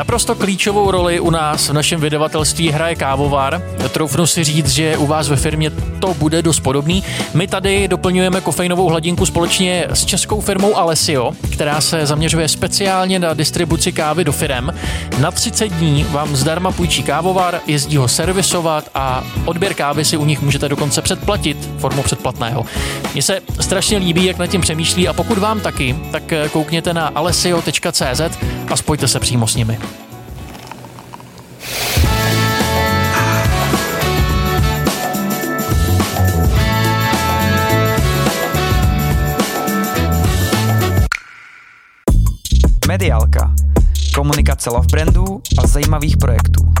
Naprosto klíčovou roli u nás v našem vydavatelství hraje kávovar. Troufnu si říct, že u vás ve firmě to bude dost podobný. My tady doplňujeme kofeinovou hladinku společně s českou firmou Alessio, která se zaměřuje speciálně na distribuci kávy do firem. Na 30 dní vám zdarma půjčí kávovar, jezdí ho servisovat a odběr kávy si u nich můžete dokonce předplatit formou předplatného. Mně se strašně líbí, jak nad tím přemýšlí a pokud vám taky, tak koukněte na alessio.cz a spojte se přímo s nimi. Mediálka. Komunikace love brandů a zajímavých projektů.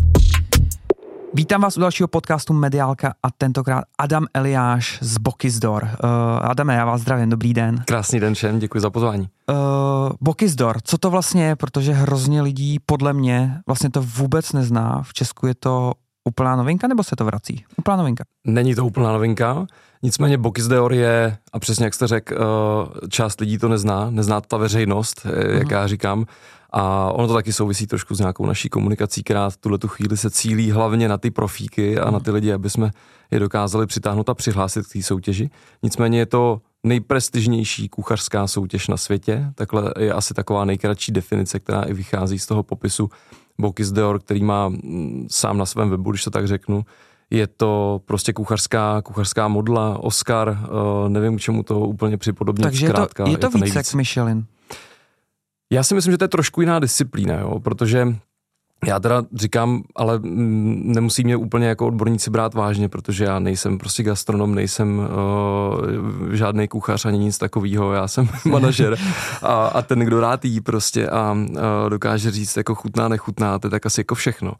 Vítám vás u dalšího podcastu Mediálka a tentokrát Adam Eliáš z Bokizdor. Uh, Adame, já vás zdravím, dobrý den. Krásný den všem, děkuji za pozvání. Uh, Bokizdor, co to vlastně je, protože hrozně lidí podle mě vlastně to vůbec nezná. V Česku je to úplná novinka nebo se to vrací? Úplná novinka. Není to úplná novinka, nicméně Bokizdor je, a přesně jak jste řekl, uh, část lidí to nezná, nezná ta veřejnost, uh-huh. jak já říkám, a ono to taky souvisí trošku s nějakou naší komunikací, která v tuhle tu chvíli se cílí hlavně na ty profíky a na ty lidi, aby jsme je dokázali přitáhnout a přihlásit k té soutěži. Nicméně je to nejprestižnější kuchařská soutěž na světě, takhle je asi taková nejkratší definice, která i vychází z toho popisu Bokis Deor, který má mm, sám na svém webu, když to tak řeknu, je to prostě kuchařská, kuchařská modla, Oscar, uh, nevím k čemu to úplně připodobně. Takže zkrátka, je to, je to, je to víc jak Michelin. Já si myslím, že to je trošku jiná disciplína, jo, protože já teda říkám, ale nemusí mě úplně jako odborníci brát vážně, protože já nejsem prostě gastronom, nejsem uh, žádný kuchař ani nic takového, já jsem manažer a, a ten, kdo rád jí prostě a uh, dokáže říct jako chutná, nechutná, to je tak asi jako všechno.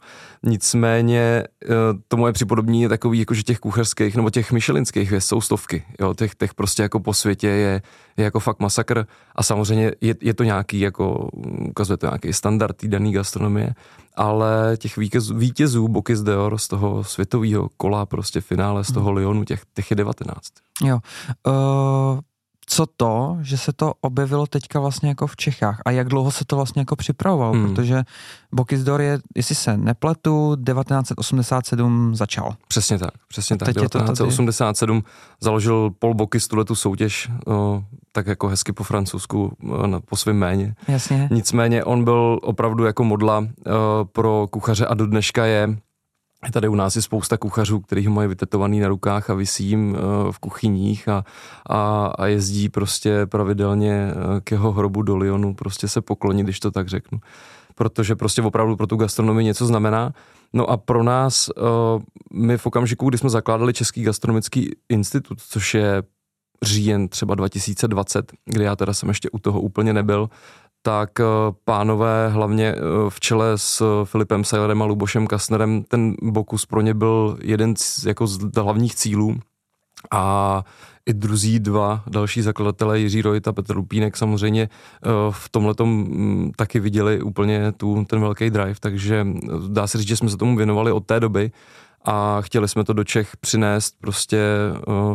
Nicméně uh, to moje připodobní je takový, jako že těch kuchařských nebo těch myšelinských hvězd jsou stovky, jo, těch, těch prostě jako po světě je, je jako fakt masakr a samozřejmě je, je to nějaký jako, ukazuje to nějaký standard té dané gastronomie, ale těch vítězů, vítězů Bokis Deor z toho světového kola, prostě finále z toho hmm. Lyonu, těch, těch je 19. Jo. Uh, co to, že se to objevilo teďka vlastně jako v Čechách a jak dlouho se to vlastně jako připravovalo, hmm. protože Bokisdor je, jestli se nepletu, 1987 začal. Přesně tak, přesně tak. 1987 tady... založil Paul Bokis tuhle tu soutěž, o, tak jako hezky po francouzsku, o, po svém méně. Jasně. Nicméně on byl opravdu jako modla o, pro kuchaře a do dneška je Tady u nás je spousta kuchařů, kteří mají vytetovaný na rukách a vysí jim eh, v kuchyních a, a, a jezdí prostě pravidelně eh, k jeho hrobu do Lyonu, prostě se poklonit, když to tak řeknu. Protože prostě opravdu pro tu gastronomii něco znamená. No a pro nás, eh, my v okamžiku, kdy jsme zakládali Český gastronomický institut, což je říjen třeba 2020, kdy já teda jsem ještě u toho úplně nebyl, tak eh, pánové hlavně eh, v čele s Filipem Sajlerem a Lubošem Kasnerem, ten Bokus pro ně byl jeden z, jako z hlavních cílů. A i druzí dva další zakladatelé, Jiří Rojit a Petr Lupínek samozřejmě eh, v tomhle mm, taky viděli úplně tu, ten velký drive, takže dá se říct, že jsme se tomu věnovali od té doby a chtěli jsme to do Čech přinést prostě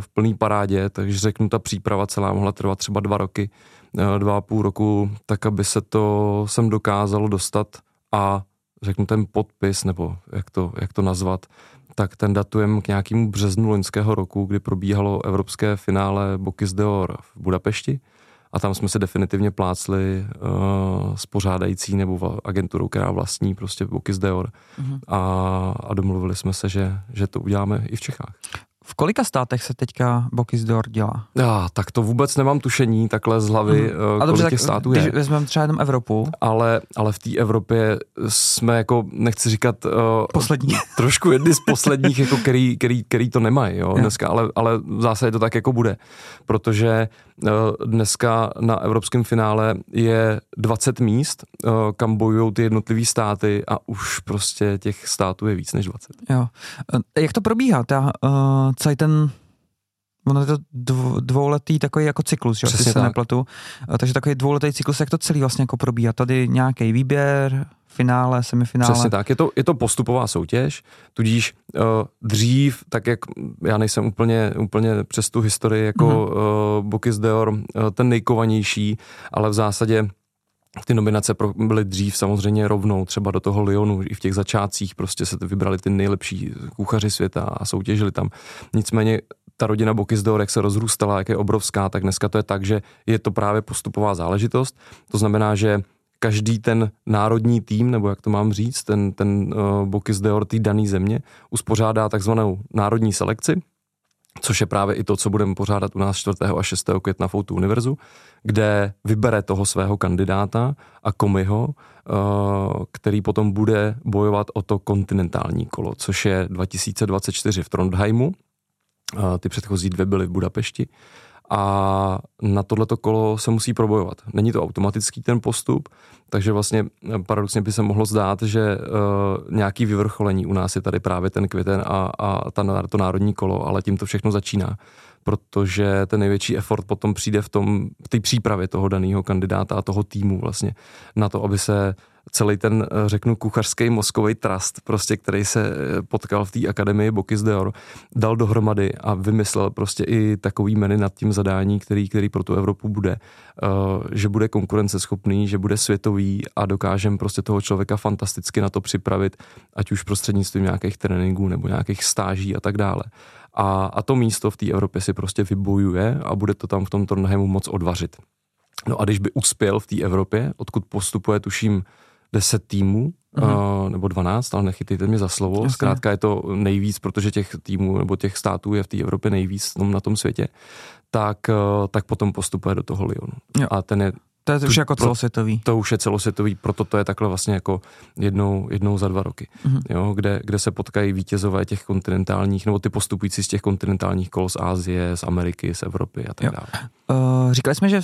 v plný parádě, takže řeknu, ta příprava celá mohla trvat třeba dva roky Eh, dva a půl roku, tak aby se to sem dokázalo dostat a řeknu ten podpis, nebo jak to, jak to nazvat, tak ten datujem k nějakému březnu loňského roku, kdy probíhalo evropské finále Bokis d'Or v Budapešti a tam jsme se definitivně plácli uh, s pořádající nebo agenturou, která vlastní prostě Bokis d'Or mm-hmm. a, a domluvili jsme se, že, že to uděláme i v Čechách. V kolika státech se teďka Bokis d'Or dělá? Já, tak to vůbec nemám tušení takhle z hlavy, mm. Kolik dobře, těch států když je. vezmeme třeba jenom Evropu. Ale, ale v té Evropě jsme jako, nechci říkat... Uh, Poslední. trošku jedni z posledních, jako který, který, který to nemají, jo, dneska, ale, ale v zásadě to tak jako bude. Protože uh, dneska na evropském finále je 20 míst, uh, kam bojují ty jednotlivé státy a už prostě těch států je víc než 20. Jo. Jak to probíhá? Ta, uh, celý ten Ono je to dvouletý takový jako cyklus, že se nepletu. Takže takový dvouletý cyklus, jak to celý vlastně jako probíhá. Tady nějaký výběr, finále, semifinále. Přesně tak, je to, je to postupová soutěž, tudíž uh, dřív, tak jak já nejsem úplně, úplně přes tu historii jako mm-hmm. uh, Bokis Deor uh, ten nejkovanější, ale v zásadě ty nominace byly dřív samozřejmě rovnou, třeba do toho Lyonu, i v těch začátcích prostě se vybrali ty nejlepší kuchaři světa a soutěžili tam. Nicméně ta rodina Bokisdor, jak se rozrůstala, jak je obrovská, tak dneska to je tak, že je to právě postupová záležitost. To znamená, že každý ten národní tým, nebo jak to mám říct, ten, ten uh, Bokis Deor té dané země, uspořádá takzvanou národní selekci, což je právě i to, co budeme pořádat u nás 4. a 6. května v Outu Univerzu, kde vybere toho svého kandidáta a komiho, uh, který potom bude bojovat o to kontinentální kolo, což je 2024 v Trondheimu. Uh, ty předchozí dvě byly v Budapešti a na tohleto kolo se musí probojovat. Není to automatický ten postup, takže vlastně eh, paradoxně by se mohlo zdát, že uh, nějaký vyvrcholení u nás je tady právě ten květen a, a ta, to národní kolo, ale tím to všechno začíná protože ten největší effort potom přijde v tom, v té přípravě toho daného kandidáta a toho týmu vlastně na to, aby se celý ten, eh, řeknu, kuchařský mozkový trust, prostě, který se eh, potkal v té akademii Bokis Deor, dal dohromady a vymyslel prostě i takový meny nad tím zadání, který, který pro tu Evropu bude, uh, že bude konkurenceschopný, že bude světový a dokážem prostě toho člověka fantasticky na to připravit, ať už prostřednictvím nějakých tréninků nebo nějakých stáží a tak dále. A, a to místo v té Evropě si prostě vybojuje a bude to tam v tom Trondheimu moc odvařit. No a když by uspěl v té Evropě, odkud postupuje, tuším, 10 týmů, mm-hmm. nebo 12, ale nechytejte mě za slovo. Jasně. Zkrátka je to nejvíc, protože těch týmů nebo těch států je v té Evropě nejvíc na tom světě, tak, uh, tak potom postupuje do toho Lyonu. Jo. A ten je to je už jako celosvětový. To už je celosvětový, proto to je takhle vlastně jako jednou, jednou za dva roky, mm-hmm. jo, kde, kde se potkají vítězové těch kontinentálních, nebo ty postupující z těch kontinentálních kol z Ázie, z Ameriky, z Evropy a tak jo. dále. Uh, říkali jsme, že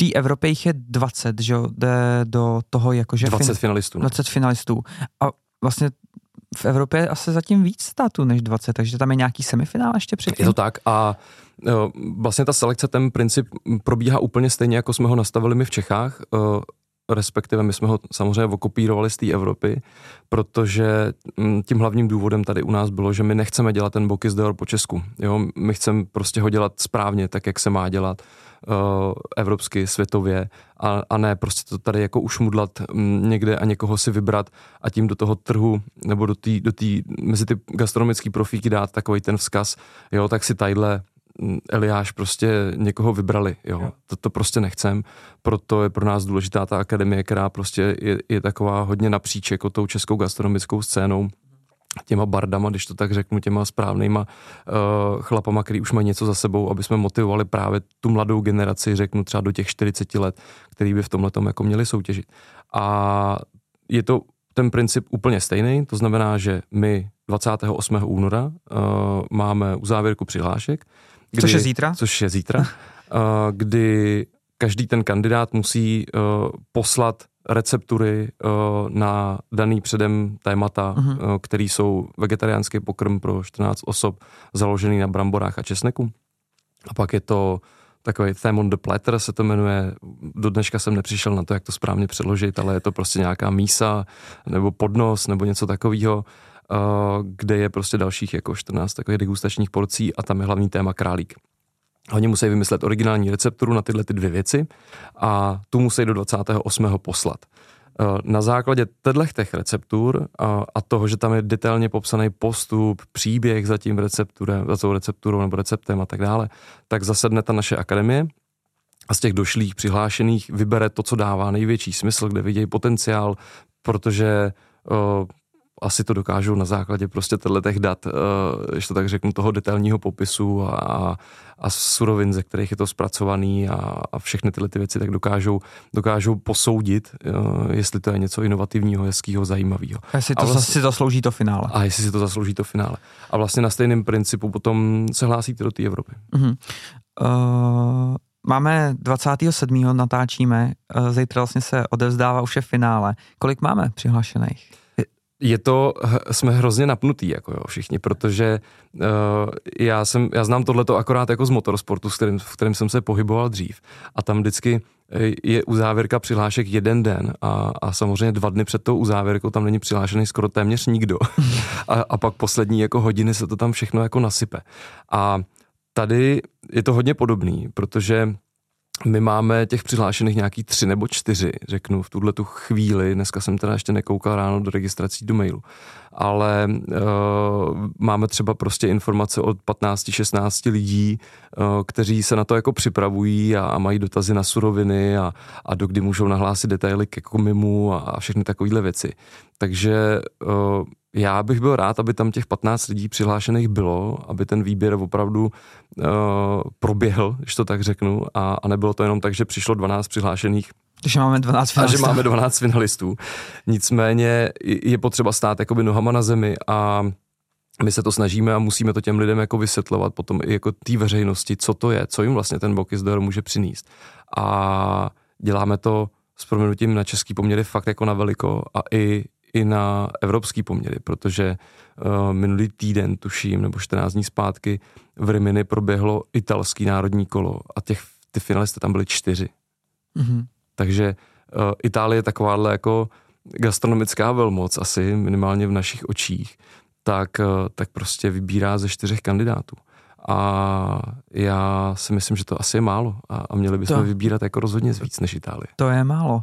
té Evropě jich je 20, že jo, jde do toho jakože... 20 fin- finalistů. 20 no. finalistů. A vlastně v Evropě je asi zatím víc států než 20, takže tam je nějaký semifinál ještě předtím. Je to tak a vlastně ta selekce, ten princip probíhá úplně stejně, jako jsme ho nastavili my v Čechách respektive my jsme ho samozřejmě okopírovali z té Evropy, protože tím hlavním důvodem tady u nás bylo, že my nechceme dělat ten Bokis d'Or po Česku. Jo? My chceme prostě ho dělat správně, tak jak se má dělat evropsky, světově a, a ne prostě to tady jako ušmudlat um, někde a někoho si vybrat a tím do toho trhu nebo do tý, do tý, mezi ty gastronomické profíky dát takový ten vzkaz, jo, tak si tadyhle Eliáš prostě někoho vybrali, jo. jo. To, to prostě nechcem, proto je pro nás důležitá ta akademie, která prostě je, je taková hodně napříč jako tou českou gastronomickou scénou, těma bardama, když to tak řeknu, těma správnýma uh, chlapama, který už mají něco za sebou, aby jsme motivovali právě tu mladou generaci, řeknu třeba do těch 40 let, který by v tomhle jako měli soutěžit. A je to ten princip úplně stejný, to znamená, že my 28. února uh, máme uzávěrku přihlášek, Kdy, což je zítra? Což je zítra, uh, kdy každý ten kandidát musí uh, poslat receptury uh, na daný předem témata, uh-huh. uh, který jsou vegetariánský pokrm pro 14 osob, založený na bramborách a česneku. A pak je to takový Theme on the Platter se to jmenuje. Do dneška jsem nepřišel na to, jak to správně přeložit, ale je to prostě nějaká mísa nebo podnos nebo něco takového kde je prostě dalších jako 14 takových degustačních porcí a tam je hlavní téma králík. Oni musí vymyslet originální recepturu na tyhle ty dvě věci a tu musí do 28. poslat. Na základě těch receptur a toho, že tam je detailně popsaný postup, příběh za tím recepturem, za tou recepturou nebo receptem a tak dále, tak zasedne ta naše akademie a z těch došlých přihlášených vybere to, co dává největší smysl, kde vidějí potenciál, protože asi to dokážou na základě prostě těch dat, když to tak řeknu, toho detailního popisu a, a surovin, ze kterých je to zpracovaný a, a všechny tyhle ty věci, tak dokážou, dokážou posoudit, jestli to je něco inovativního, hezkého, zajímavého. A jestli to a vlastně, si zaslouží to finále. A jestli si to zaslouží to finále. A vlastně na stejném principu potom se hlásíte do té Evropy. Uh-huh. Uh... Máme 27. natáčíme, zítra vlastně se odevzdává už je finále. Kolik máme přihlášených? Je to, jsme hrozně napnutý, jako jo, všichni, protože uh, já jsem, já znám tohleto akorát jako z motorsportu, s kterým, v kterém jsem se pohyboval dřív a tam vždycky eh, je uzávěrka přihlášek jeden den a, a samozřejmě dva dny před tou uzávěrkou tam není přihlášený skoro téměř nikdo a, a pak poslední jako hodiny se to tam všechno jako nasype. A tady je to hodně podobný, protože my máme těch přihlášených nějaký tři nebo čtyři, řeknu, v tuhle tu chvíli. Dneska jsem teda ještě nekoukal ráno do registrací do mailu. Ale uh, máme třeba prostě informace od 15-16 lidí, uh, kteří se na to jako připravují a, a mají dotazy na suroviny a, a dokdy můžou nahlásit detaily ke komimu a, a všechny takovéhle věci. Takže uh, já bych byl rád, aby tam těch 15 lidí přihlášených bylo, aby ten výběr opravdu proběhl, když to tak řeknu, a, a nebylo to jenom tak, že přišlo 12 přihlášených že máme 12 finalistů. A že máme 12 finalistů. Nicméně je potřeba stát jakoby nohama na zemi a my se to snažíme a musíme to těm lidem jako vysvětlovat potom i jako té veřejnosti, co to je, co jim vlastně ten Bokis d'Or může přinést. A děláme to s proměnutím na český poměry fakt jako na veliko a i, i na evropský poměry, protože uh, minulý týden, tuším, nebo 14 dní zpátky v Rimini proběhlo italský národní kolo a těch, ty finalisty tam byly čtyři. Mm-hmm. Takže uh, Itálie je takováhle jako gastronomická velmoc asi, minimálně v našich očích, tak, uh, tak prostě vybírá ze čtyřech kandidátů. A já si myslím, že to asi je málo a, a měli bychom to, vybírat jako rozhodně víc než Itálie. To je málo.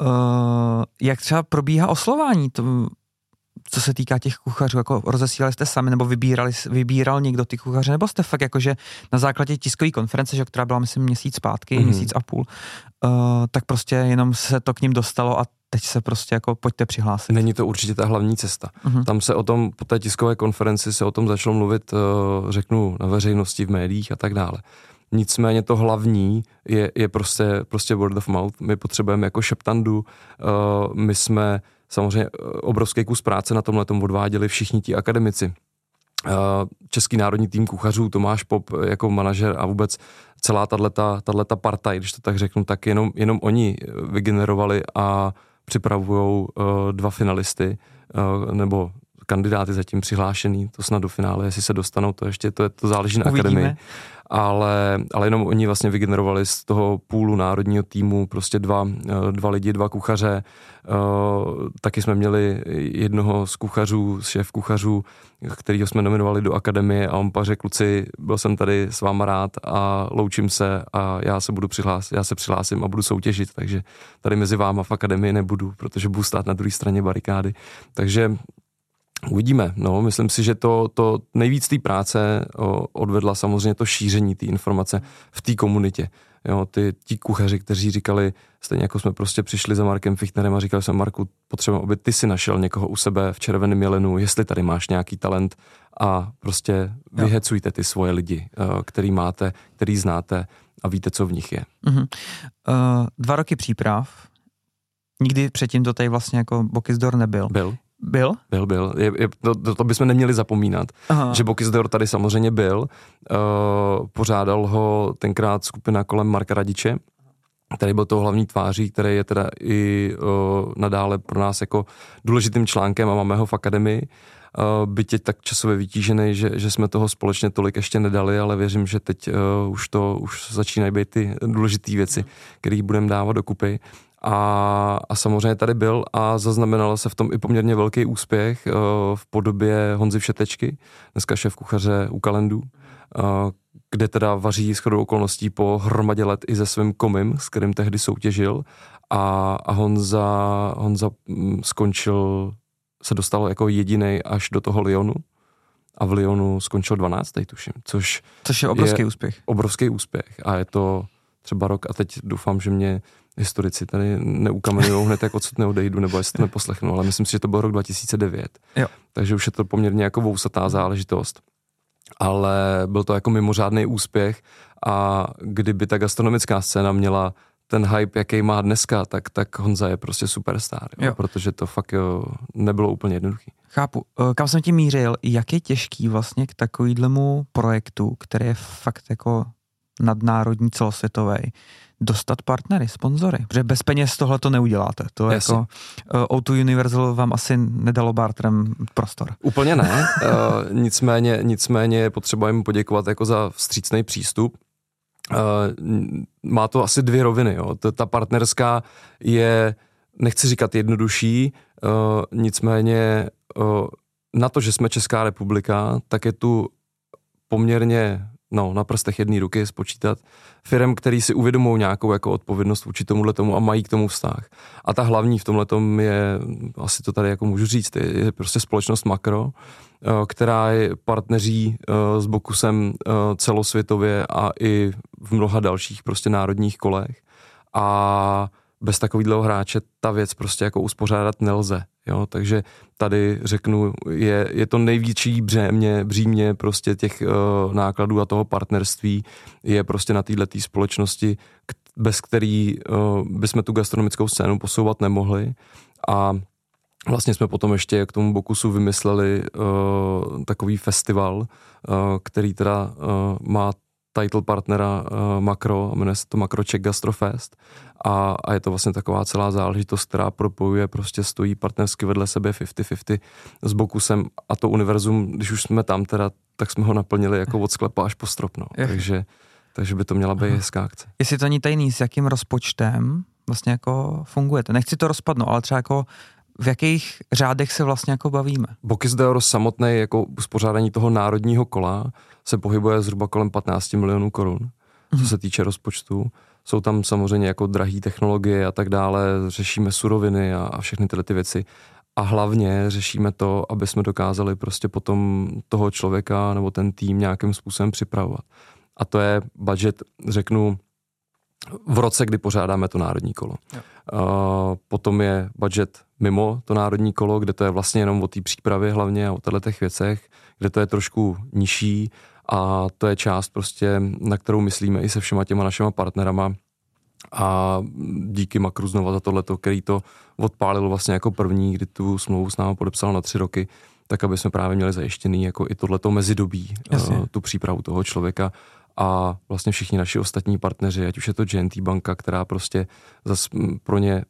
Uh, jak třeba probíhá oslování, to, co se týká těch kuchařů, jako rozesílali jste sami, nebo vybírali, vybíral někdo ty kuchaře, nebo jste fakt jakože na základě tiskové konference, že, která byla myslím měsíc zpátky, mm-hmm. měsíc a půl, uh, tak prostě jenom se to k ním dostalo a teď se prostě jako pojďte přihlásit. Není to určitě ta hlavní cesta. Mm-hmm. Tam se o tom, po té tiskové konferenci se o tom začalo mluvit, uh, řeknu, na veřejnosti, v médiích a tak dále. Nicméně to hlavní je, je prostě, prostě word of mouth. My potřebujeme jako šeptandu, uh, my jsme samozřejmě eh, obrovský kus práce na tomhle tom odváděli všichni ti akademici. Uh, Český národní tým kuchařů, Tomáš Pop jako manažer a vůbec celá tato parta, když to tak řeknu, tak jenom, jenom oni vygenerovali a připravují uh, dva finalisty, uh, nebo kandidáty zatím přihlášený, to snad do finále, jestli se dostanou, to ještě to, je, to záleží na Uvidíme. akademii ale, ale jenom oni vlastně vygenerovali z toho půlu národního týmu prostě dva, eh, dva lidi, dva kuchaře. Eh, taky jsme měli jednoho z kuchařů, šéf kuchařů, kterýho jsme nominovali do akademie a on pak řekl, kluci, byl jsem tady s váma rád a loučím se a já se budu přihlásit, já se přihlásím a budu soutěžit, takže tady mezi váma v akademii nebudu, protože budu stát na druhé straně barikády. Takže Uvidíme. No, myslím si, že to, to nejvíc té práce odvedla samozřejmě to šíření té informace v té komunitě. Jo, ty, ti kuchaři, kteří říkali, stejně jako jsme prostě přišli za Markem Fichtnerem a říkali jsme, Marku, potřebujeme, aby ty si našel někoho u sebe v červeném jelenu, jestli tady máš nějaký talent a prostě vyhecujte ty svoje lidi, který máte, který znáte a víte, co v nich je. Uh-huh. Uh, dva roky příprav, Nikdy předtím to tady vlastně jako Bokisdor nebyl. Byl. Byl? Byl, byl. Je, je, to, to bychom neměli zapomínat, Aha. že Bokis Dor tady samozřejmě byl. Uh, pořádal ho tenkrát skupina kolem Marka Radiče, který byl to hlavní tváří, který je teda i uh, nadále pro nás jako důležitým článkem a máme ho v akademii. Uh, byť je tak časově vytížený, že, že jsme toho společně tolik ještě nedali, ale věřím, že teď uh, už to už začínají být ty důležité věci, které budeme dávat dokupy. A, a samozřejmě tady byl a zaznamenal se v tom i poměrně velký úspěch uh, v podobě Honzy Všetečky, dneska šéf kuchaře u Kalendu, uh, kde teda vaří s chodou okolností po hromadě let i se svým komim, s kterým tehdy soutěžil a, a Honza, Honza mm, skončil, se dostal jako jediný až do toho Lyonu a v Lyonu skončil 12. tuším, což, což je obrovský je úspěch. Obrovský úspěch a je to třeba rok a teď doufám, že mě historici tady neukamenují hned, jak odsud neodejdu, nebo jestli to neposlechnu, ale myslím si, že to byl rok 2009. Jo. Takže už je to poměrně jako vousatá záležitost. Ale byl to jako mimořádný úspěch a kdyby ta gastronomická scéna měla ten hype, jaký má dneska, tak, tak Honza je prostě superstar, jo. Jo, protože to fakt jo, nebylo úplně jednoduché. Chápu. Eh, kam jsem tím mířil, jak je těžký vlastně k takovýhlemu projektu, který je fakt jako nadnárodní, celosvětové, dostat partnery, sponzory, protože bez peněz tohle to neuděláte. To Jasně. jako uh, O2 Universal vám asi nedalo barterem prostor. Úplně ne, uh, nicméně, nicméně je potřeba jim poděkovat jako za vstřícný přístup. Uh, má to asi dvě roviny. Jo. Ta partnerská je, nechci říkat jednodušší, uh, nicméně uh, na to, že jsme Česká republika, tak je tu poměrně no, na prstech jedné ruky spočítat firm, který si uvědomují nějakou jako odpovědnost vůči tomuhle tomu a mají k tomu vztah. A ta hlavní v tomhle je, asi to tady jako můžu říct, je, prostě společnost Makro, eh, která je partneří eh, s Bokusem eh, celosvětově a i v mnoha dalších prostě národních kolech. A bez takového hráče ta věc prostě jako uspořádat nelze. Jo, takže tady řeknu, je, je to největší břemě, břímě prostě těch uh, nákladů a toho partnerství je prostě na této společnosti, k, bez který uh, bychom tu gastronomickou scénu posouvat nemohli. A Vlastně jsme potom ještě k tomu Bokusu vymysleli uh, takový festival, uh, který teda uh, má title partnera uh, Makro, jmenuje se to Makro Czech Gastrofest a, a je to vlastně taková celá záležitost, která propojuje, prostě stojí partnersky vedle sebe 50-50 s Bokusem a to univerzum, když už jsme tam teda, tak jsme ho naplnili jako od sklepa až po strop, no. takže, takže by to měla být Aha. hezká akce. Jestli to není tajný, s jakým rozpočtem vlastně jako fungujete? Nechci to rozpadnout, ale třeba jako v jakých řádech se vlastně jako bavíme? Bokis Deoro samotné jako uspořádání toho národního kola se pohybuje zhruba kolem 15 milionů korun, co mhm. se týče rozpočtu. Jsou tam samozřejmě jako drahé technologie a tak dále, řešíme suroviny a, a všechny tyhle ty věci. A hlavně řešíme to, aby jsme dokázali prostě potom toho člověka nebo ten tým nějakým způsobem připravovat. A to je budget, řeknu, v roce, kdy pořádáme to národní kolo. Jo. Uh, potom je budget mimo to národní kolo, kde to je vlastně jenom o té přípravě hlavně a o těch věcech, kde to je trošku nižší a to je část prostě, na kterou myslíme i se všema těma našima partnerama a díky Makru znova za tohleto, který to odpálil vlastně jako první, kdy tu smlouvu s námi podepsal na tři roky, tak aby jsme právě měli zajištěný jako i tohleto mezidobí, Jasně. Uh, tu přípravu toho člověka a vlastně všichni naši ostatní partneři, ať už je to GNT banka, která prostě zas pro ně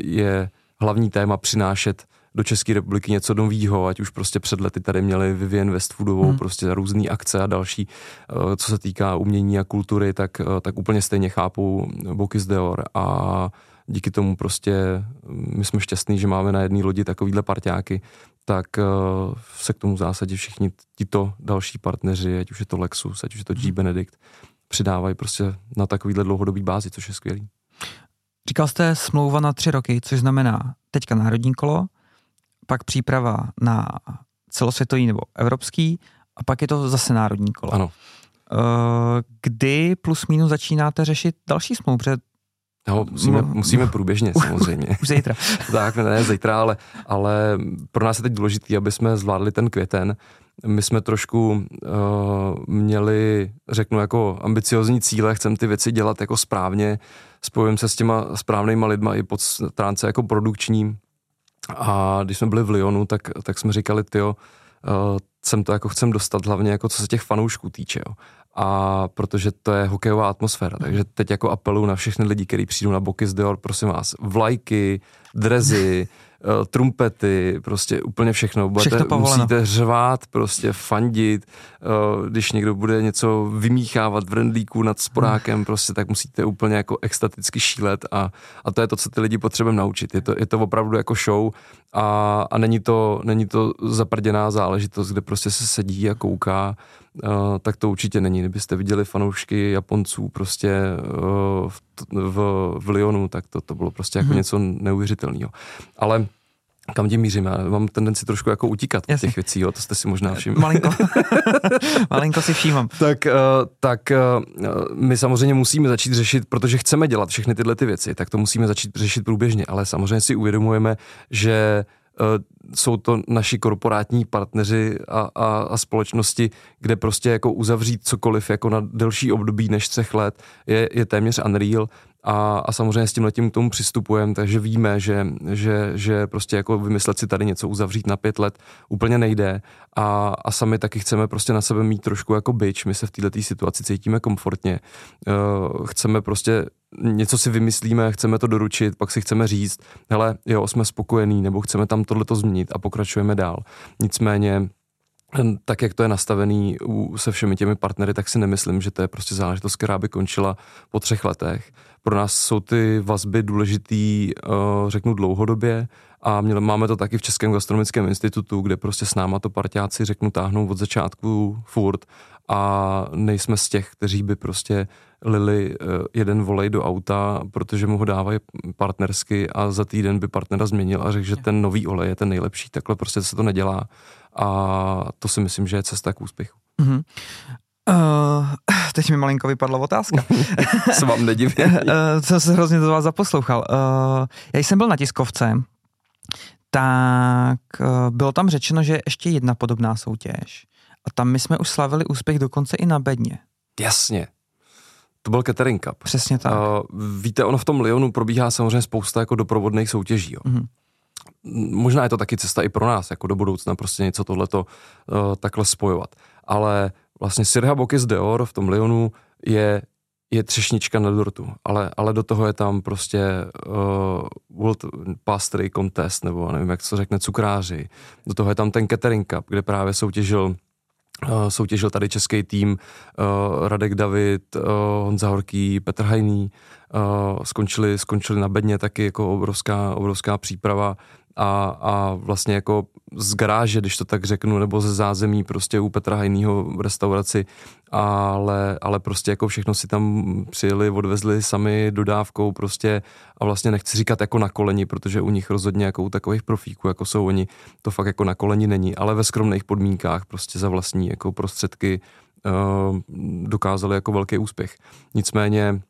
je hlavní téma přinášet do České republiky něco novýho, ať už prostě před lety tady měli Vivian Westwoodovou, hmm. prostě různé akce a další, eh, co se týká umění a kultury, tak, eh, tak úplně stejně chápu Bokis Deor a díky tomu prostě mm, my jsme šťastní, že máme na jedné lodi takovýhle parťáky, tak uh, se k tomu v zásadě všichni tito další partneři, ať už je to Lexus, ať už je to G hmm. Benedict, přidávají prostě na takovýhle dlouhodobý bázi, což je skvělý. Říkal jste smlouva na tři roky, což znamená teďka národní kolo, pak příprava na celosvětový nebo evropský a pak je to zase národní kolo. Ano. Eh, kdy plus minus začínáte řešit další smlouvu? Protože No, musíme, musíme průběžně samozřejmě. Už zítra. tak, ne zítra, ale, ale pro nás je teď důležité, aby jsme zvládli ten květen. My jsme trošku uh, měli, řeknu, jako ambiciozní cíle, chceme ty věci dělat jako správně, spojím se s těma správnýma lidma i pod stránce jako produkční. A když jsme byli v Lyonu, tak, tak jsme říkali, tyjo, uh, sem to jako chcem dostat, hlavně jako co se těch fanoušků týče. Jo a protože to je hokejová atmosféra. Takže teď jako apeluju na všechny lidi, kteří přijdou na Bokis Dior, prosím vás, vlajky, drezy, trumpety, prostě úplně všechno. Budete, všechno musíte řvát, prostě fandit, uh, když někdo bude něco vymíchávat v rendlíku nad sporákem, hmm. prostě tak musíte úplně jako extaticky šílet a, a to je to, co ty lidi potřebujeme naučit. Je to, je to opravdu jako show a, a není, to, není to zaprděná záležitost, kde prostě se sedí a kouká, uh, tak to určitě není. Kdybyste viděli fanoušky Japonců prostě uh, v, v, v Lyonu, tak to, to bylo prostě jako hmm. něco neuvěřitelného. Ale kam tím mířím? Já mám tendenci trošku jako utíkat od těch věcí, jo? to jste si možná všimli. Malinko. Malinko si všímám. tak, uh, tak uh, my samozřejmě musíme začít řešit, protože chceme dělat všechny tyhle ty věci, tak to musíme začít řešit průběžně, ale samozřejmě si uvědomujeme, že jsou to naši korporátní partneři a, a, a společnosti, kde prostě jako uzavřít cokoliv jako na delší období než třech let je, je téměř unreal a, a samozřejmě s tím letím k tomu přistupujeme, takže víme, že, že, že prostě jako vymyslet si tady něco uzavřít na pět let úplně nejde. A, a sami taky chceme prostě na sebe mít trošku jako byč, my se v této situaci cítíme komfortně, uh, chceme prostě něco si vymyslíme, chceme to doručit, pak si chceme říct, hele, jo, jsme spokojení, nebo chceme tam tohleto změnit a pokračujeme dál. Nicméně tak, jak to je nastavený se všemi těmi partnery, tak si nemyslím, že to je prostě záležitost, která by končila po třech letech. Pro nás jsou ty vazby důležitý, eh, řeknu dlouhodobě a měli, máme to taky v Českém gastronomickém institutu, kde prostě s náma to partiáci, řeknu, táhnou od začátku furt a nejsme z těch, kteří by prostě lili eh, jeden volej do auta, protože mu ho dávají partnersky a za týden by partnera změnil a řekl, že ten nový olej je ten nejlepší. Takhle prostě se to nedělá a to si myslím, že je cesta k úspěchu. Mm-hmm. Uh, teď mi malinko vypadla otázka. se vám nedivím. uh, co se hrozně do vás zaposlouchal. Uh, já jsem byl na tiskovce, tak uh, bylo tam řečeno, že je ještě jedna podobná soutěž. A tam my jsme už slavili úspěch dokonce i na bedně. Jasně. To byl Catering Cup. Přesně tak. Uh, víte, ono v tom Lyonu probíhá samozřejmě spousta jako doprovodných soutěží. Jo. Mm-hmm možná je to taky cesta i pro nás, jako do budoucna prostě něco tohleto uh, takhle spojovat. Ale vlastně Sirha Bokis Deor v tom Lyonu je je třešnička na dortu, ale, ale do toho je tam prostě uh, World Pastry Contest, nebo nevím, jak to řekne, cukráři. Do toho je tam ten Catering Cup, kde právě soutěžil uh, soutěžil tady český tým uh, Radek David, uh, Honza Horký, Petr Hajný, uh, skončili, skončili na bedně taky jako obrovská, obrovská příprava. A, a vlastně jako z garáže, když to tak řeknu, nebo ze zázemí prostě u Petra Hajnýho v restauraci, ale, ale prostě jako všechno si tam přijeli, odvezli sami dodávkou prostě. A vlastně nechci říkat jako na koleni, protože u nich rozhodně jako u takových profíků, jako jsou oni, to fakt jako na koleni není, ale ve skromných podmínkách prostě za vlastní jako prostředky uh, dokázali jako velký úspěch. Nicméně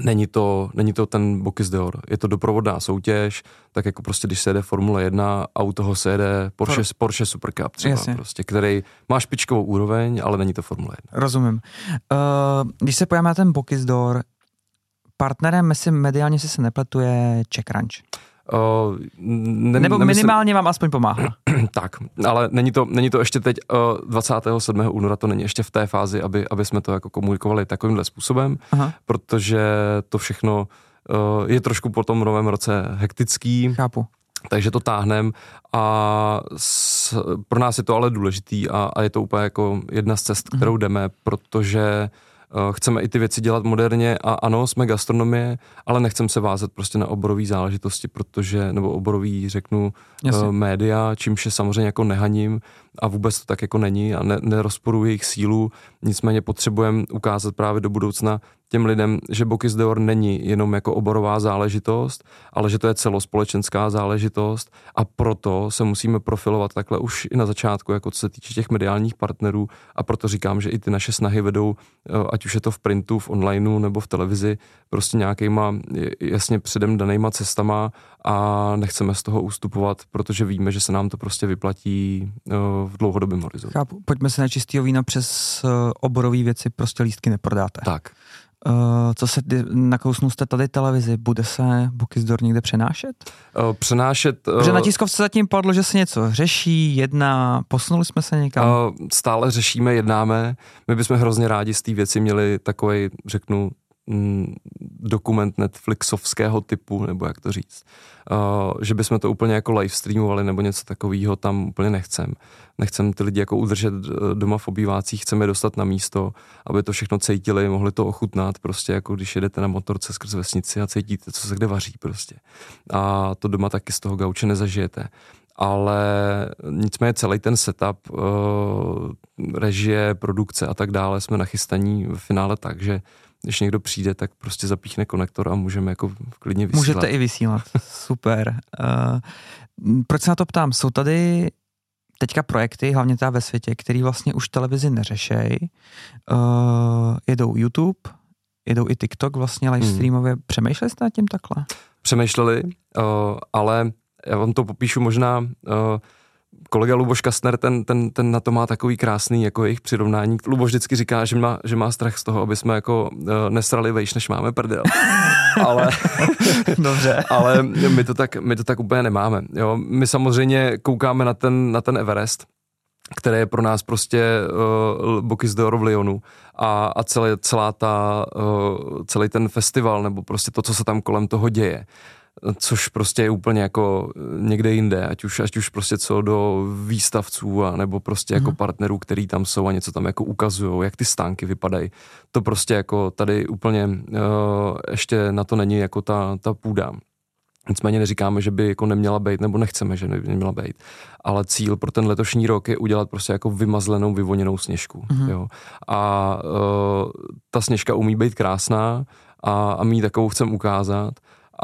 Není to, není to ten Bokis d'Or, je to doprovodná soutěž, tak jako prostě když se jede Formule 1 a u toho se jede Porsche, Por- Porsche Super Cup třeba, prostě, který má špičkovou úroveň, ale není to Formule 1. Rozumím. Uh, když se pojďme na ten Bokis d'Or, partnerem, myslím, mediálně si se nepletuje Czech Ranch. Uh, ne, Nebo nemysl... minimálně vám aspoň pomáhá. tak, ale není to, není to ještě teď uh, 27. února, to není ještě v té fázi, aby, aby jsme to jako komunikovali takovýmhle způsobem, Aha. protože to všechno uh, je trošku po tom novém roce hektický. Chápu. Takže to táhnem a s, pro nás je to ale důležitý a, a je to úplně jako jedna z cest, kterou mhm. jdeme, protože Eh, chceme i ty věci dělat moderně a ano, jsme gastronomie, ale nechceme se vázat prostě na oborové záležitosti, protože, nebo oborový, řeknu, Jasně. Eh, média, čímž je samozřejmě jako nehaním a vůbec to tak jako není a ne, nerozporuji jejich sílu, nicméně potřebujeme ukázat právě do budoucna těm lidem, že Bokis Deor není jenom jako oborová záležitost, ale že to je celospolečenská záležitost a proto se musíme profilovat takhle už i na začátku, jako co se týče těch mediálních partnerů a proto říkám, že i ty naše snahy vedou, eh, ať už je to v printu, v onlineu nebo v televizi, prostě nějakýma jasně předem danýma cestama a nechceme z toho ustupovat, protože víme, že se nám to prostě vyplatí eh, v dlouhodobém horizontu. Chápu. Pojďme se na čistýho vína přes eh, oborové věci, prostě lístky neprodáte. Tak. Uh, co se, nakousnul jste tady televizi, bude se Bukisdor někde přenášet? Uh, přenášet... Uh, Protože na tiskovce zatím padlo, že se něco řeší, jedná, posunuli jsme se někam? Uh, stále řešíme, jednáme. My bychom hrozně rádi z té věci měli takový, řeknu, mm, dokument Netflixovského typu, nebo jak to říct. Uh, že bychom to úplně jako live streamovali nebo něco takového tam úplně nechcem. Nechcem ty lidi jako udržet eh, doma v obývácích, chceme dostat na místo, aby to všechno cítili, mohli to ochutnat, prostě jako když jedete na motorce skrz vesnici a cítíte, co se kde vaří prostě. A to doma taky z toho gauče nezažijete ale nicméně celý ten setup, uh, režie, produkce a tak dále jsme nachystaní v finále tak, že když někdo přijde, tak prostě zapíchne konektor a můžeme jako klidně vysílat. Můžete i vysílat, super. Uh, proč se na to ptám? Jsou tady teďka projekty, hlavně teda ve světě, který vlastně už televizi neřešej. Uh, jedou YouTube, jedou i TikTok vlastně livestreamově. Hmm. Přemýšleli jste nad tím takhle? Přemýšleli, uh, ale já vám to popíšu možná uh, kolega Luboš Kastner, ten, ten, ten na to má takový krásný jako jejich přirovnání. Luboš vždycky říká, že má, že má strach z toho, aby jsme jako uh, nesrali vejš, než máme prdel. ale, Dobře. ale my to, tak, my to tak úplně nemáme. Jo? My samozřejmě koukáme na ten, na ten Everest, který je pro nás prostě uh, Bokis d'Oro v Lyonu a, a celé, celá ta, uh, celý ten festival, nebo prostě to, co se tam kolem toho děje což prostě je úplně jako někde jinde, ať už, ať už prostě co do výstavců a nebo prostě jako mm. partnerů, který tam jsou a něco tam jako ukazují, jak ty stánky vypadají. To prostě jako tady úplně uh, ještě na to není jako ta, ta půda. Nicméně neříkáme, že by jako neměla být, nebo nechceme, že by neměla být. Ale cíl pro ten letošní rok je udělat prostě jako vymazlenou, vyvoněnou sněžku. Mm-hmm. Jo. A uh, ta sněžka umí být krásná a, a my ji takovou chcem ukázat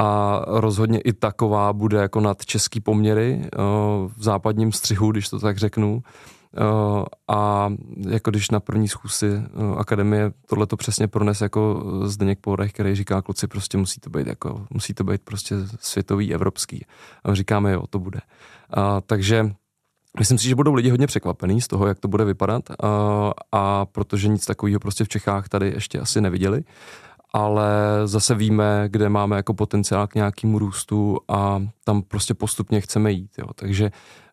a rozhodně i taková bude jako nad český poměry uh, v západním střihu, když to tak řeknu. Uh, a jako když na první schůzi uh, akademie tohle to přesně prones jako Zdeněk Pourech, který říká, kluci, prostě musí to být jako, musí to být prostě světový, evropský. A říkáme, jo, to bude. Uh, takže Myslím si, že budou lidi hodně překvapení z toho, jak to bude vypadat a, a protože nic takového prostě v Čechách tady ještě asi neviděli ale zase víme, kde máme jako potenciál k nějakému růstu a tam prostě postupně chceme jít. Jo. Takže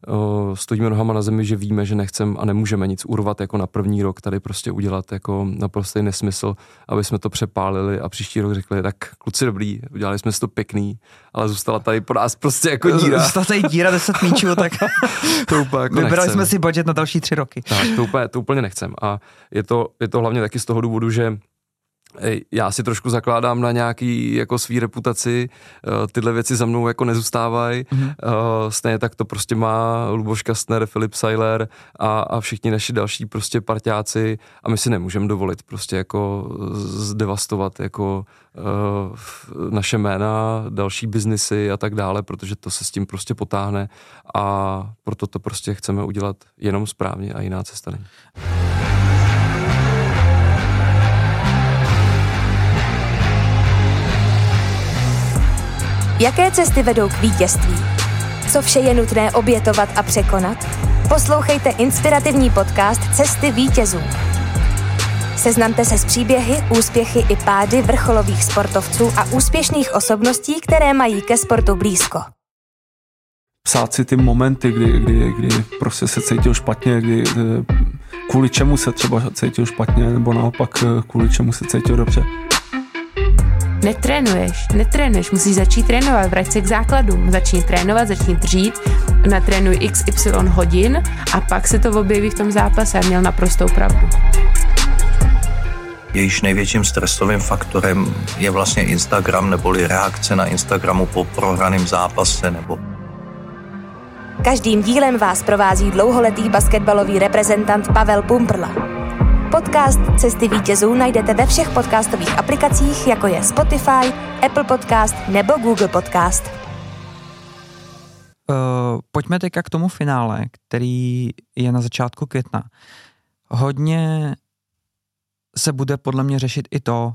uh, stojíme nohama na zemi, že víme, že nechceme a nemůžeme nic urvat jako na první rok, tady prostě udělat jako naprostý nesmysl, aby jsme to přepálili a příští rok řekli, tak kluci dobrý, udělali jsme si to pěkný, ale zůstala tady po nás prostě jako díra. Zůstala tady díra 10 míčů, tak to úplně jako vybrali nechcem. jsme si budget na další tři roky. Tak, to úplně, to úplně nechcem. A je to, je to hlavně taky z toho důvodu, že já si trošku zakládám na nějaký jako svý reputaci, eh, tyhle věci za mnou jako nezůstávají, mm-hmm. stejně tak to prostě má Luboš Kastner, Filip Seiler a, a všichni naši další prostě parťáci a my si nemůžeme dovolit prostě jako zdevastovat jako uh, naše jména, další biznisy a tak dále, protože to se s tím prostě potáhne a proto to prostě chceme udělat jenom správně a jiná cesta není. Jaké cesty vedou k vítězství? Co vše je nutné obětovat a překonat? Poslouchejte inspirativní podcast Cesty vítězů. Seznamte se s příběhy, úspěchy i pády vrcholových sportovců a úspěšných osobností, které mají ke sportu blízko. Psát si ty momenty, kdy, kdy, kdy prostě se cítil špatně, kdy, eh, kvůli čemu se třeba cítil špatně, nebo naopak eh, kvůli čemu se cítil dobře. Netrénuješ, netrénuješ, musíš začít trénovat, vrať se k základům, začni trénovat, začni dřít, natrénuj XY hodin a pak se to objeví v tom zápase a měl naprostou pravdu. Jejíž největším stresovým faktorem je vlastně Instagram neboli reakce na Instagramu po prohraném zápase nebo Každým dílem vás provází dlouholetý basketbalový reprezentant Pavel Pumprla. Podcast Cesty vítězů najdete ve všech podcastových aplikacích, jako je Spotify, Apple Podcast nebo Google Podcast. Uh, pojďme teďka k tomu finále, který je na začátku května. Hodně se bude podle mě řešit i to,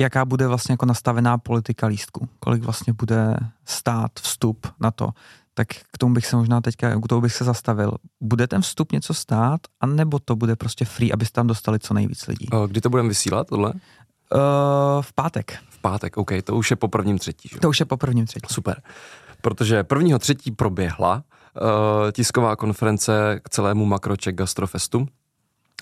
jaká bude vlastně jako nastavená politika lístku, kolik vlastně bude stát vstup na to tak k tomu bych se možná teďka, k tomu bych se zastavil. Bude ten vstup něco stát, anebo to bude prostě free, abyste tam dostali co nejvíc lidí? Kdy to budeme vysílat, tohle? Uh, v pátek. V pátek, OK, to už je po prvním třetí. Že? To už je po prvním třetí. Super. Protože prvního třetí proběhla uh, tisková konference k celému Makroček Gastrofestu.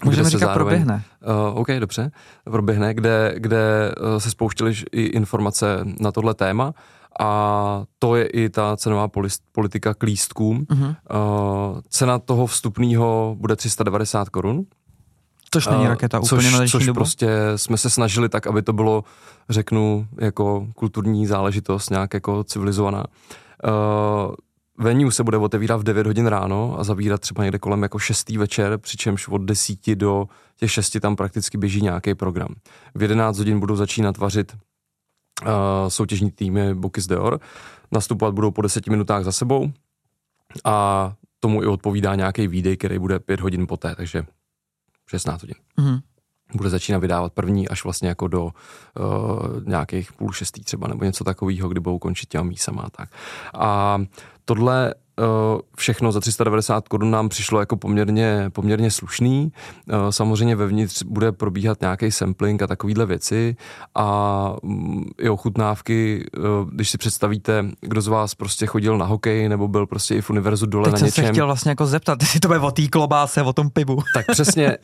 Můžeme říkat zároveň, proběhne. Uh, OK, dobře. Proběhne, kde, kde uh, se spouštily i informace na tohle téma a to je i ta cenová politika k lístkům. Uh-huh. Uh, cena toho vstupného bude 390 korun. Což není raketa úplně což, na Což dobu. prostě jsme se snažili tak, aby to bylo, řeknu, jako kulturní záležitost, nějak jako civilizovaná. Uh, venue se bude otevírat v 9 hodin ráno a zavírat třeba někde kolem jako 6. večer, přičemž od 10 do těch 6 tam prakticky běží nějaký program. V 11 hodin budou začínat vařit soutěžní týmy Bokis Deor. Nastupovat budou po deseti minutách za sebou a tomu i odpovídá nějaký výdej, který bude pět hodin poté, takže 16 hodin. Mm-hmm. Bude začínat vydávat první až vlastně jako do uh, nějakých půl šestý třeba nebo něco takového, kdy budou končit těma mísama a tak. A tohle všechno za 390 korun nám přišlo jako poměrně, poměrně slušný. Samozřejmě vevnitř bude probíhat nějaký sampling a takovýhle věci a mm, i ochutnávky, když si představíte, kdo z vás prostě chodil na hokej nebo byl prostě i v univerzu dole Teď na jsem něčem. se chtěl vlastně jako zeptat, jestli to bude o té klobáse, o tom pivu. Tak přesně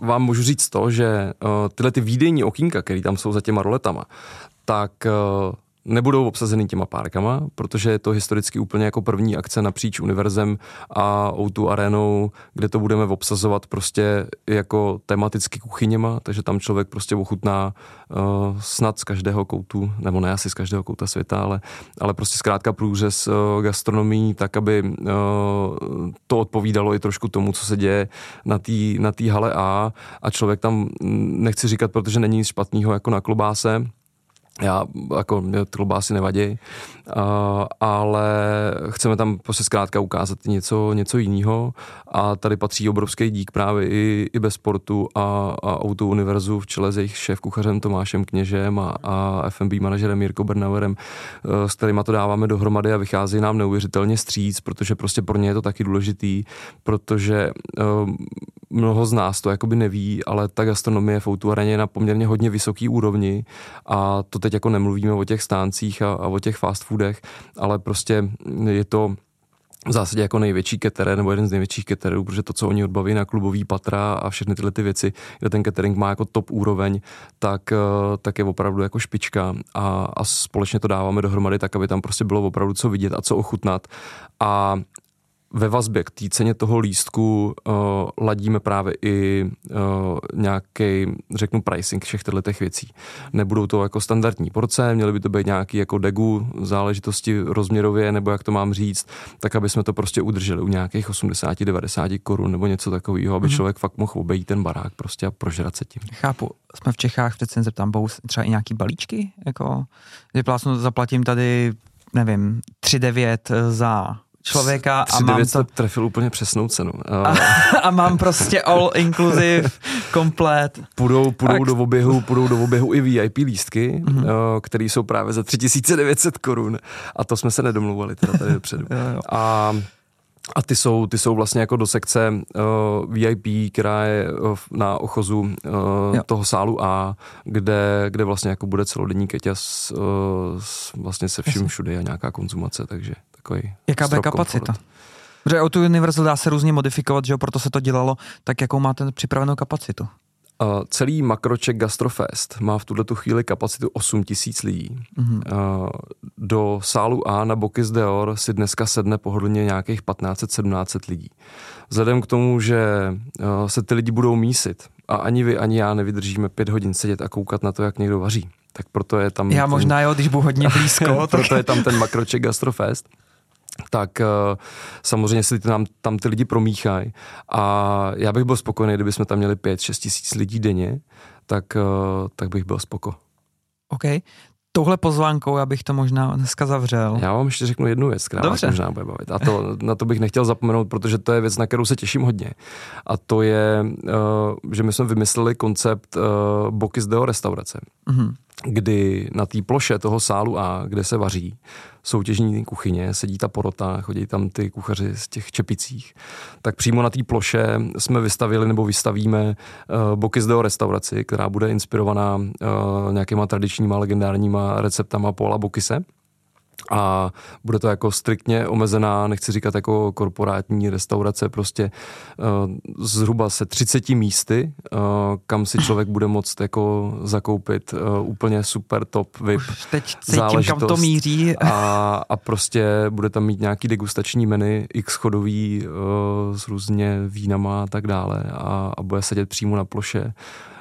vám můžu říct to, že tyhle ty výdejní okýnka, které tam jsou za těma roletama, tak nebudou obsazeny těma párkama, protože je to historicky úplně jako první akce napříč univerzem a O2 arenou, kde to budeme obsazovat prostě jako tematicky kuchyněma, takže tam člověk prostě ochutná uh, snad z každého koutu, nebo ne asi z každého kouta světa, ale, ale prostě zkrátka průřez uh, gastronomí, tak aby uh, to odpovídalo i trošku tomu, co se děje na té na hale A. A člověk tam, nechci říkat, protože není nic špatného jako na klobáse, já, jako mě klobásy nevadí, uh, ale chceme tam prostě zkrátka ukázat něco, něco jiného. A tady patří obrovský dík právě i, i bez sportu a, a Auto Univerzu v čele s jejich šéf kuchařem Tomášem Kněžem a, a FMB manažerem Jirko Bernauerem, uh, s kterými to dáváme dohromady a vychází nám neuvěřitelně stříc, protože prostě pro ně je to taky důležitý, protože uh, mnoho z nás to jakoby neví, ale ta gastronomie v Outu je na poměrně hodně vysoký úrovni a to teď jako nemluvíme o těch stáncích a, a o těch fast foodech, ale prostě je to v zásadě jako největší keterer nebo jeden z největších ketererů, protože to, co oni odbaví na klubový patra a všechny tyhle ty věci, kde ten catering má jako top úroveň, tak, eh, tak je opravdu jako špička a, a společně to dáváme dohromady tak, aby tam prostě bylo opravdu co vidět a co ochutnat. A ve vazbě k té ceně toho lístku uh, ladíme právě i uh, nějaký, řeknu, pricing všech těchto těch věcí. Nebudou to jako standardní porce, měly by to být nějaký jako degu záležitosti rozměrově, nebo jak to mám říct, tak aby jsme to prostě udrželi u nějakých 80-90 korun nebo něco takového, aby mm-hmm. člověk fakt mohl obejít ten barák prostě a prožrat se tím. Chápu. Jsme v Čechách, přece se zeptám, budou třeba i nějaký balíčky? Jako, vyplásnu, zaplatím tady, nevím, 3,9 za člověka a mám to... trefil úplně přesnou cenu. A, a mám prostě all inclusive, komplet. Půjdou, půjdou, do oběhu, půjdou do oběhu i VIP lístky, mm-hmm. které jsou právě za 3900 korun a to jsme se nedomluvali teda tady dopředu. A a ty jsou, ty jsou vlastně jako do sekce uh, VIP, která je uh, na ochozu uh, toho sálu A, kde, kde vlastně jako bude celodenní keťa s, uh, s, vlastně se vším všude a nějaká konzumace, takže takový Jaká bude kapacita? Protože o tu Universal dá se různě modifikovat, že jo, proto se to dělalo, tak jakou máte připravenou kapacitu? Uh, celý Makroček Gastrofest má v tuto chvíli kapacitu 8 tisíc lidí. Mm-hmm. Uh, do sálu A na Bokis Deor si dneska sedne pohodlně nějakých 1500-1700 lidí. Vzhledem k tomu, že uh, se ty lidi budou mísit a ani vy, ani já nevydržíme pět hodin sedět a koukat na to, jak někdo vaří, tak proto je tam... Já ten, možná jo, když budu hodně blízko. proto je tam ten Makroček Gastrofest tak uh, samozřejmě si tam, tam ty lidi promíchají. A já bych byl spokojený, kdyby jsme tam měli 5-6 tisíc lidí denně, tak, uh, tak bych byl spoko. OK. Touhle pozvánkou já bych to možná dneska zavřel. Já vám ještě řeknu jednu věc, která Dobře. vás možná bude bavit. A to, na to bych nechtěl zapomenout, protože to je věc, na kterou se těším hodně. A to je, uh, že my jsme vymysleli koncept uh, Bokis Deo restaurace. Mm-hmm kdy na té ploše toho sálu A, kde se vaří, soutěžní kuchyně, sedí ta porota, chodí tam ty kuchaři z těch čepicích, tak přímo na té ploše jsme vystavili nebo vystavíme uh, Bokis Deo restauraci, která bude inspirovaná uh, nějakýma tradičníma legendárníma receptama Paula Bokise a bude to jako striktně omezená, nechci říkat jako korporátní restaurace, prostě uh, zhruba se 30 místy, uh, kam si člověk bude moct jako zakoupit uh, úplně super top VIP Už teď cítím, kam to míří. A, a prostě bude tam mít nějaký degustační menu, x chodový uh, s různě vínama a tak dále a, a bude sedět přímo na ploše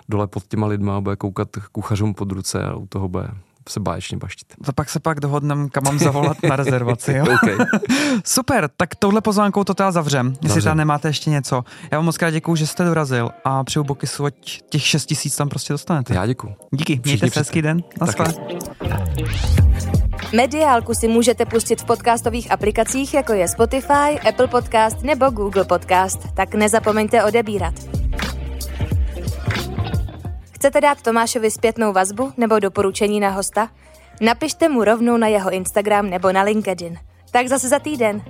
dole pod těma lidma, bude koukat kuchařům pod ruce a u toho bude se báječně baštit. To pak se pak dohodneme, kam mám zavolat na rezervaci. Jo? okay. Super, tak touhle pozvánkou to teda zavřem, jestli tam nemáte ještě něco. Já vám moc krát děkuju, že jste dorazil a přeju Bokisu, ať těch 6 tisíc tam prostě dostanete. Já děkuju. Díky, mějte se hezký den. Naschle. Mediálku si můžete pustit v podcastových aplikacích, jako je Spotify, Apple Podcast nebo Google Podcast, tak nezapomeňte odebírat. Chcete dát Tomášovi zpětnou vazbu nebo doporučení na hosta? Napište mu rovnou na jeho Instagram nebo na LinkedIn. Tak zase za týden.